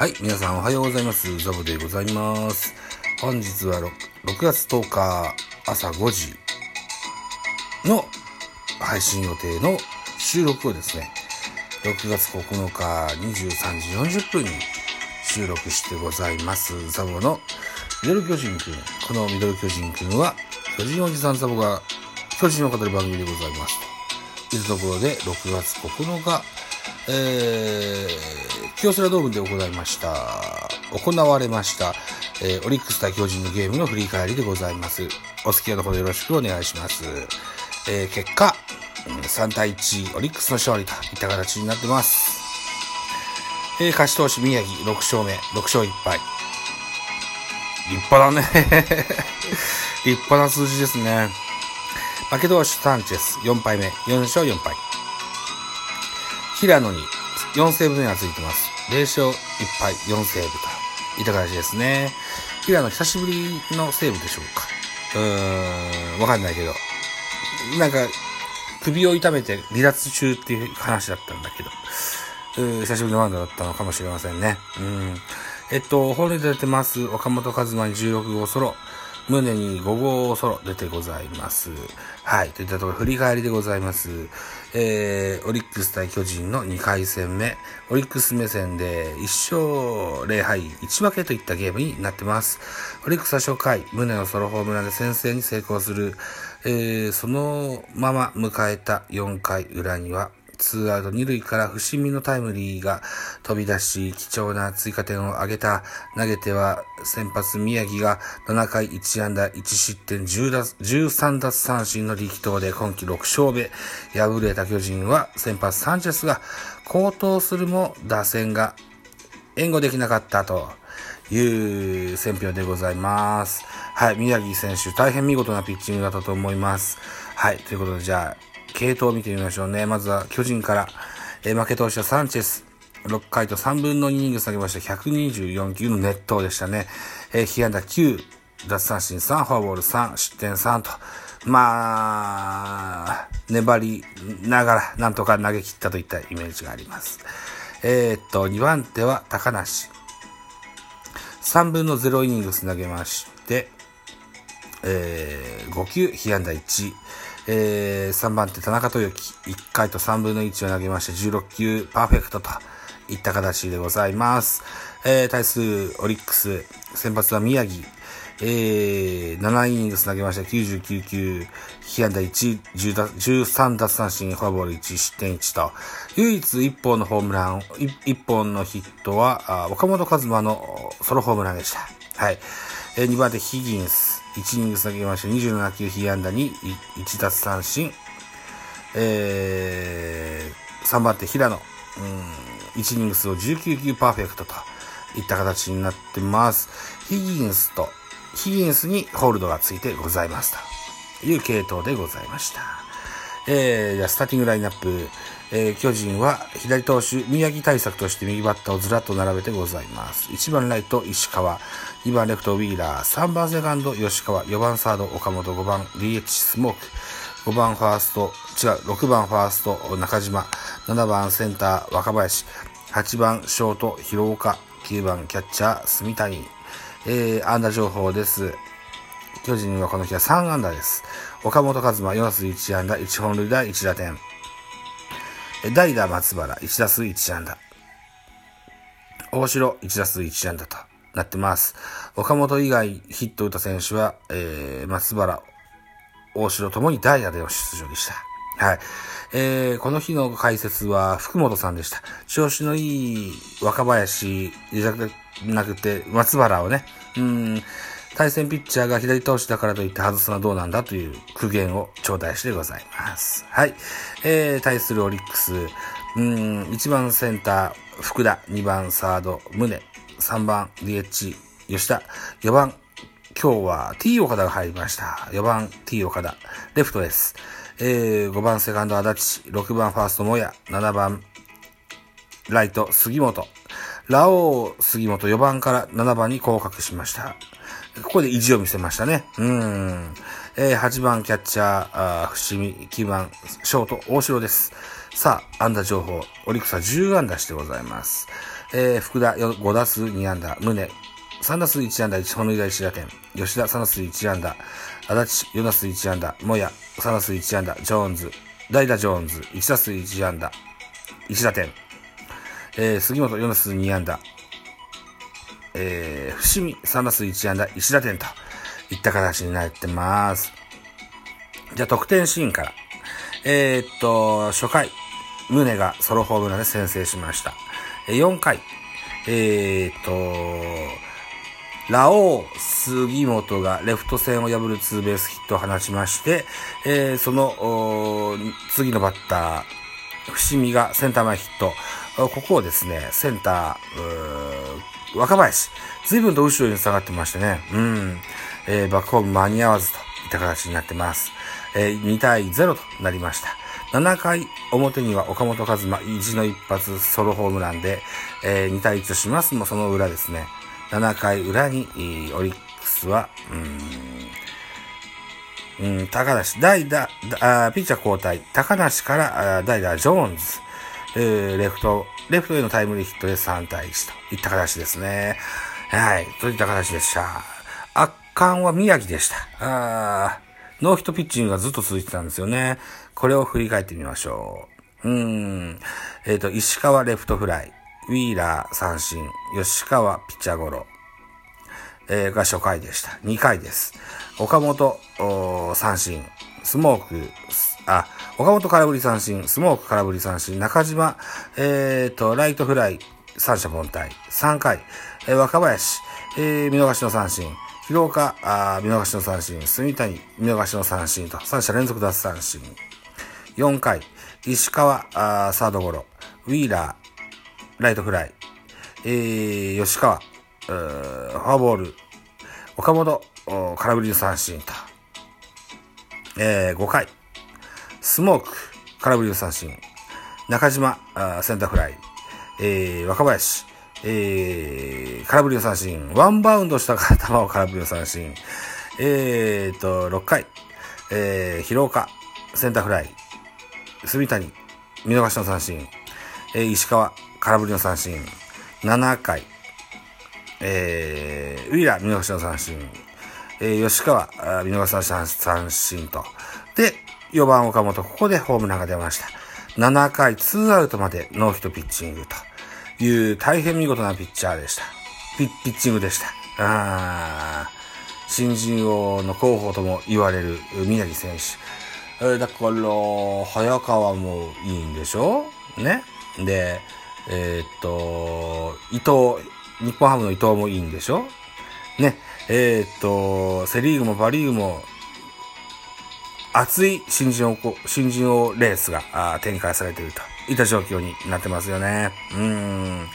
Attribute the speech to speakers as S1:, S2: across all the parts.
S1: はい、皆さんおはようございます。ザボでございます。本日は 6, 6月10日朝5時の配信予定の収録をですね、6月9日23時40分に収録してございます。ザボのミドル巨人くん。このミドル巨人くんは、巨人おじさんザボが巨人を語る番組でございます。というところで、6月9日、えー、京セラドームで行いました、行われました、えー、オリックス対巨人のゲームの振り返りでございます。お付き合いのほどよろしくお願いします。えー、結果、3対1、オリックスの勝利といった形になってます。えー、勝ち投手宮城6勝目、6勝1敗。立派だね。立派な数字ですね。負け投手サンチェス4敗目、4勝4敗。平野に4セーブ目がついてます。0勝1敗4セーブといった形ですね。平野久しぶりのセーブでしょうか。うーん、わかんないけど。なんか、首を痛めて離脱中っていう話だったんだけど、う久しぶりのワンダだったのかもしれませんね。うん。えっと、本塁で出てます。岡本和真に16号ソロ。胸に5号ソロ出てございます。はい。といったところ、振り返りでございます。えー、オリックス対巨人の2回戦目。オリックス目線で1勝0敗1分けといったゲームになってます。オリックスは初回、胸のソロホームランで先制に成功する。えー、そのまま迎えた4回裏には、ツーアウト二塁から不審味のタイムリーが飛び出し、貴重な追加点を挙げた。投げては先発宮城が7回1安打1失点10奪13奪三振の力投で今季6勝目。敗れた巨人は先発サンチェスが高騰するも打線が援護できなかったという選評でございます。はい、宮城選手大変見事なピッチングだったと思います。はい、ということでじゃあ、系統を見てみましょうね。まずは巨人から、えー、負け投手はサンチェス。6回と3分の2イニング下げました124球の熱投でしたね。えー、被安打9、奪三振3、フォアボール3、失点3と。まあ、粘りながらなんとか投げ切ったといったイメージがあります。えー、っと、2番手は高梨。3分の0イニングス投げまして、えー、5球、被安打1。えー、3番手田中豊樹、1回と3分の1を投げまして16球パーフェクトといった形でございます。えー、対するオリックス、先発は宮城、えー、7イニングス投げました99球、被安打1、13奪三振、フォアボール1、失点1と、唯一1本のホームラン、1本のヒットは、岡本和真のソロホームランでした。はい。えー、2番手ヒギンス、1イニング下げまして27球被安打に1奪三振。えー、3番手平野。うん、1イニングスを19球パーフェクトといった形になってます。ヒギンスと、ヒギンスにホールドがついてございますという系統でございました。えー、じゃスターティングラインナップ。えー、巨人は左投手、宮城対策として右バッターをずらっと並べてございます。1番ライト、石川。2番レフト、ウィーラー。3番セカンド、吉川。4番サード、岡本。5番 DH スモーク。5番ファースト、違う、6番ファースト、中島。7番センター、若林。8番ショート、広岡。9番キャッチャー、住谷。えー、安打情報です。巨人はこの日は3安打です。岡本和真4打数1安打、1本塁打、1打点。代打松原、1打数1安打。大城、1打数1安打となってます。岡本以外ヒット打った選手は、えー、松原、大城ともに代打での出場でした。はい。えー、この日の解説は福本さんでした。調子のいい若林じゃなくて、松原をね、うん、対戦ピッチャーが左投手だからといって外すのはどうなんだという苦言を頂戴してございます。はい。えー、対するオリックス、うん、1番センター、福田、2番サード、宗、3番 DH、吉田、4番、今日は T 岡田が入りました。4番 T 岡田、レフトです。えー、5番セカンド足立、6番ファーストもや、7番ライト杉本、ラオウ杉本4番から7番に降格しました。ここで意地を見せましたね。うん。えー、8番キャッチャー、あ伏見、9番、ショート、大城です。さあ、安打情報、オリックスは10安打してございます。えー、福田5打数2安打、宗3打数1安打1本塁打1打点、吉田3打数1安打、足立4打数1安打、もや3打数1安打、ジョーンズ、代打ジョーンズ1打数1安打、1打点、えー、杉本4打数2安打、えー、伏見3打数1安打1打点といった形になってます。じゃあ得点シーンから。えー、っと、初回、宗がソロホームランで先制しました。4回、えー、っと、ラオウ、杉本がレフト線を破るツーベースヒットを放ちまして、えー、その、次のバッター、伏見がセンター前ヒット。ここをですね、センター、若林、随分と後ろに下がってましてね、うん、えー、バックホーム間に合わずといった形になってます。えー、2対0となりました。7回表には岡本和真、意地の一発ソロホームランで、えー、2対1としますも、その裏ですね。7回裏に、オリックスは、うん、うん、高梨、代打、ピッチャー交代、高梨から代打、ジョーンズ、えー、レフト、レフトへのタイムリーヒットで3対1といった形ですね。はい、といった形でした。圧巻は宮城でした。あーノーヒットピッチングがずっと続いてたんですよね。これを振り返ってみましょう。うーん。えっ、ー、と、石川レフトフライ、ウィーラー三振、吉川ピッチャーゴロ、えー、が初回でした。2回です。岡本、三振、スモーク、あ、岡本空振り三振、スモーク空振り三振、中島、えっ、ー、と、ライトフライ、三者凡退、3回、えー、若林、えー、見逃しの三振、広岡、あ見逃しの三振、住谷、見逃しの三振と、三者連続奪三振。4回、石川、あサードゴロ、ウィーラー、ライトフライ、えー、吉川、フォアボール、岡本、空振りの三振と、えー、5回、スモーク、空振りの三振、中島、センターフライ、えー、若林、えー、空振りの三振、ワンバウンドした球を空振りの三振、えーと、6回、えー、広岡、センターフライ、住谷、見逃しの三振、えー、石川、空振りの三振、7回、えー、ウィラ、見逃しの三振、えー、吉川、見逃しの三振と。4番岡本、ここでホームランが出ました。7回、2アウトまでノーヒットピッチングという大変見事なピッチャーでした。ピッチングでした。あ新人王の候補とも言われる宮城選手。だから、早川もいいんでしょ？ね？で、えー、っと、伊藤、日本ハムの伊藤もいいんでしょ？ね？えー、っと、セリーグもパリーグも、熱い新人王、新人王レースが展開されているといった状況になってますよね。うん。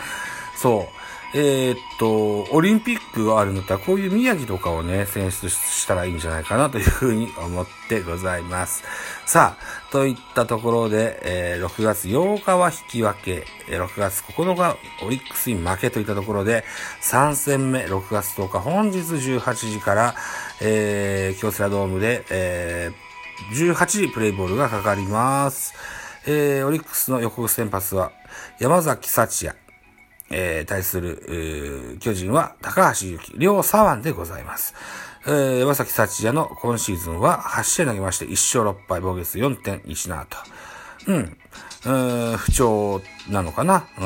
S1: そう。えー、っと、オリンピックがあるんだったら、こういう宮城とかをね、選出したらいいんじゃないかなというふうに思ってございます。さあ、といったところで、えー、6月8日は引き分け、6月9日オリックスに負けといったところで、3戦目、6月10日、本日18時から、えー、京セラドームで、えー、18時プレイボールがかかります。えー、オリックスの予告先発は、山崎幸也、えー、対する、巨人は高橋由紀、両左腕でございます。えー、山崎幸也の今シーズンは8試合投げまして1勝6敗、防御率4.17と。うん。うん、不調なのかな？う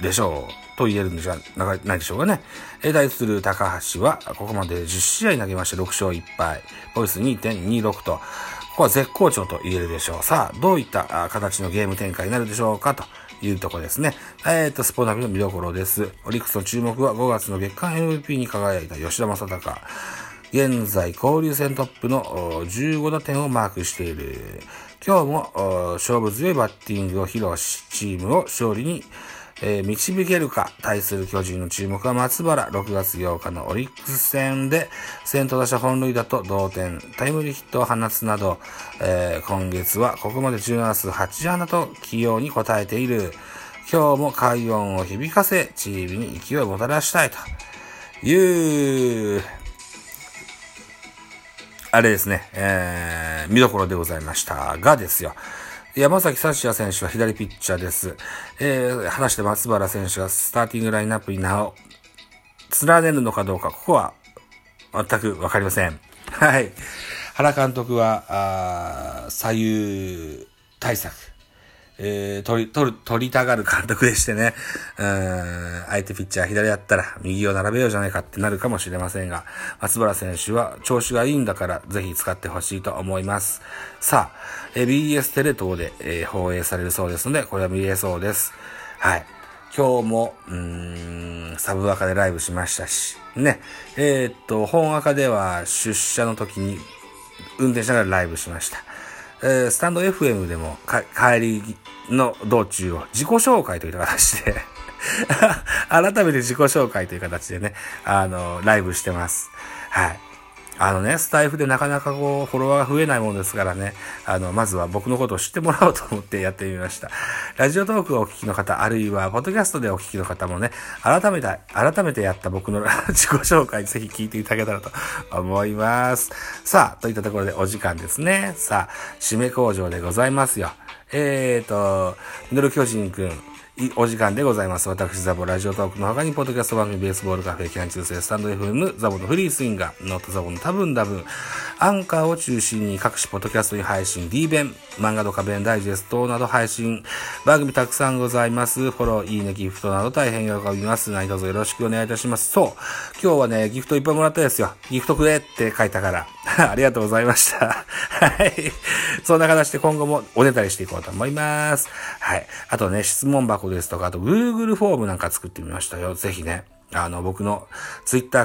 S1: ん、でしょう。と言えるんじゃないでしょうかね。えー、対する高橋は、ここまで10試合投げまして6勝1敗、防御率2.26と、ここは絶好調と言えるでしょう。さあ、どういった形のゲーム展開になるでしょうかというとこですね。えっ、ー、と、スポナビの見どころです。オリックスの注目は5月の月間 MVP に輝いた吉田正尚。現在、交流戦トップの15打点をマークしている。今日も勝負強いバッティングを披露し、チームを勝利にえー、導けるか、対する巨人の注目は松原、6月8日のオリックス戦で、先頭打者本塁打と同点、タイムリーヒットを放つなど、えー、今月はここまで17数8安打と起用に応えている。今日も快音を響かせ、チームに勢いをもたらしたいという、あれですね、えー、見どころでございましたがですよ。山崎幸也選手は左ピッチャーです。えー、果たして松原選手がスターティングラインナップに名を連ねるのかどうか、ここは全くわかりません。はい。原監督は、あ左右対策。えー、取り、取る、取りたがる監督でしてね、うん、相手ピッチャー左やったら右を並べようじゃないかってなるかもしれませんが、松原選手は調子がいいんだからぜひ使ってほしいと思います。さあ、えー BS テレ東で、えー放映されるそうですので、これは見れそうです。はい。今日も、うーん、サブアカでライブしましたし、ね、えーっと、本アカでは出社の時に運転しながらライブしました。えースタンド FM でも帰りの道中を自己紹介という形で 改めて自己紹介という形でね、あの、ライブしてます。はい。あのね、スタイフでなかなかこう、フォロワーが増えないものですからね、あの、まずは僕のことを知ってもらおうと思ってやってみました。ラジオトークをお聞きの方、あるいは、ポッドキャストでお聞きの方もね、改めて、改めてやった僕の 自己紹介、ぜひ聞いていただけたらと思います。さあ、といったところでお時間ですね。さあ、締め工場でございますよ。えーと、ミドル巨人くん、いお時間でございます。私、ザボラジオトークの他に、ポッドキャスト番組、ベースボールカフェ、キャン中世、スタンド FM、ザボのフリースインガー、ノットザボの多分多分、アンカーを中心に各種ポッドキャストに配信、D 弁、漫画とか弁ダイジェストなど配信、番組たくさんございます。フォロー、いいね、ギフトなど大変喜びます。何卒よろしくお願いいたします。そう、今日はね、ギフトいっぱいもらったですよ。ギフトくれって書いたから。ありがとうございました。はい。そんな形で今後もおねだりしていこうと思います。はい。あとね、質問箱ですとか、あと Google フォームなんか作ってみましたよ。ぜひね。あの、僕の Twitter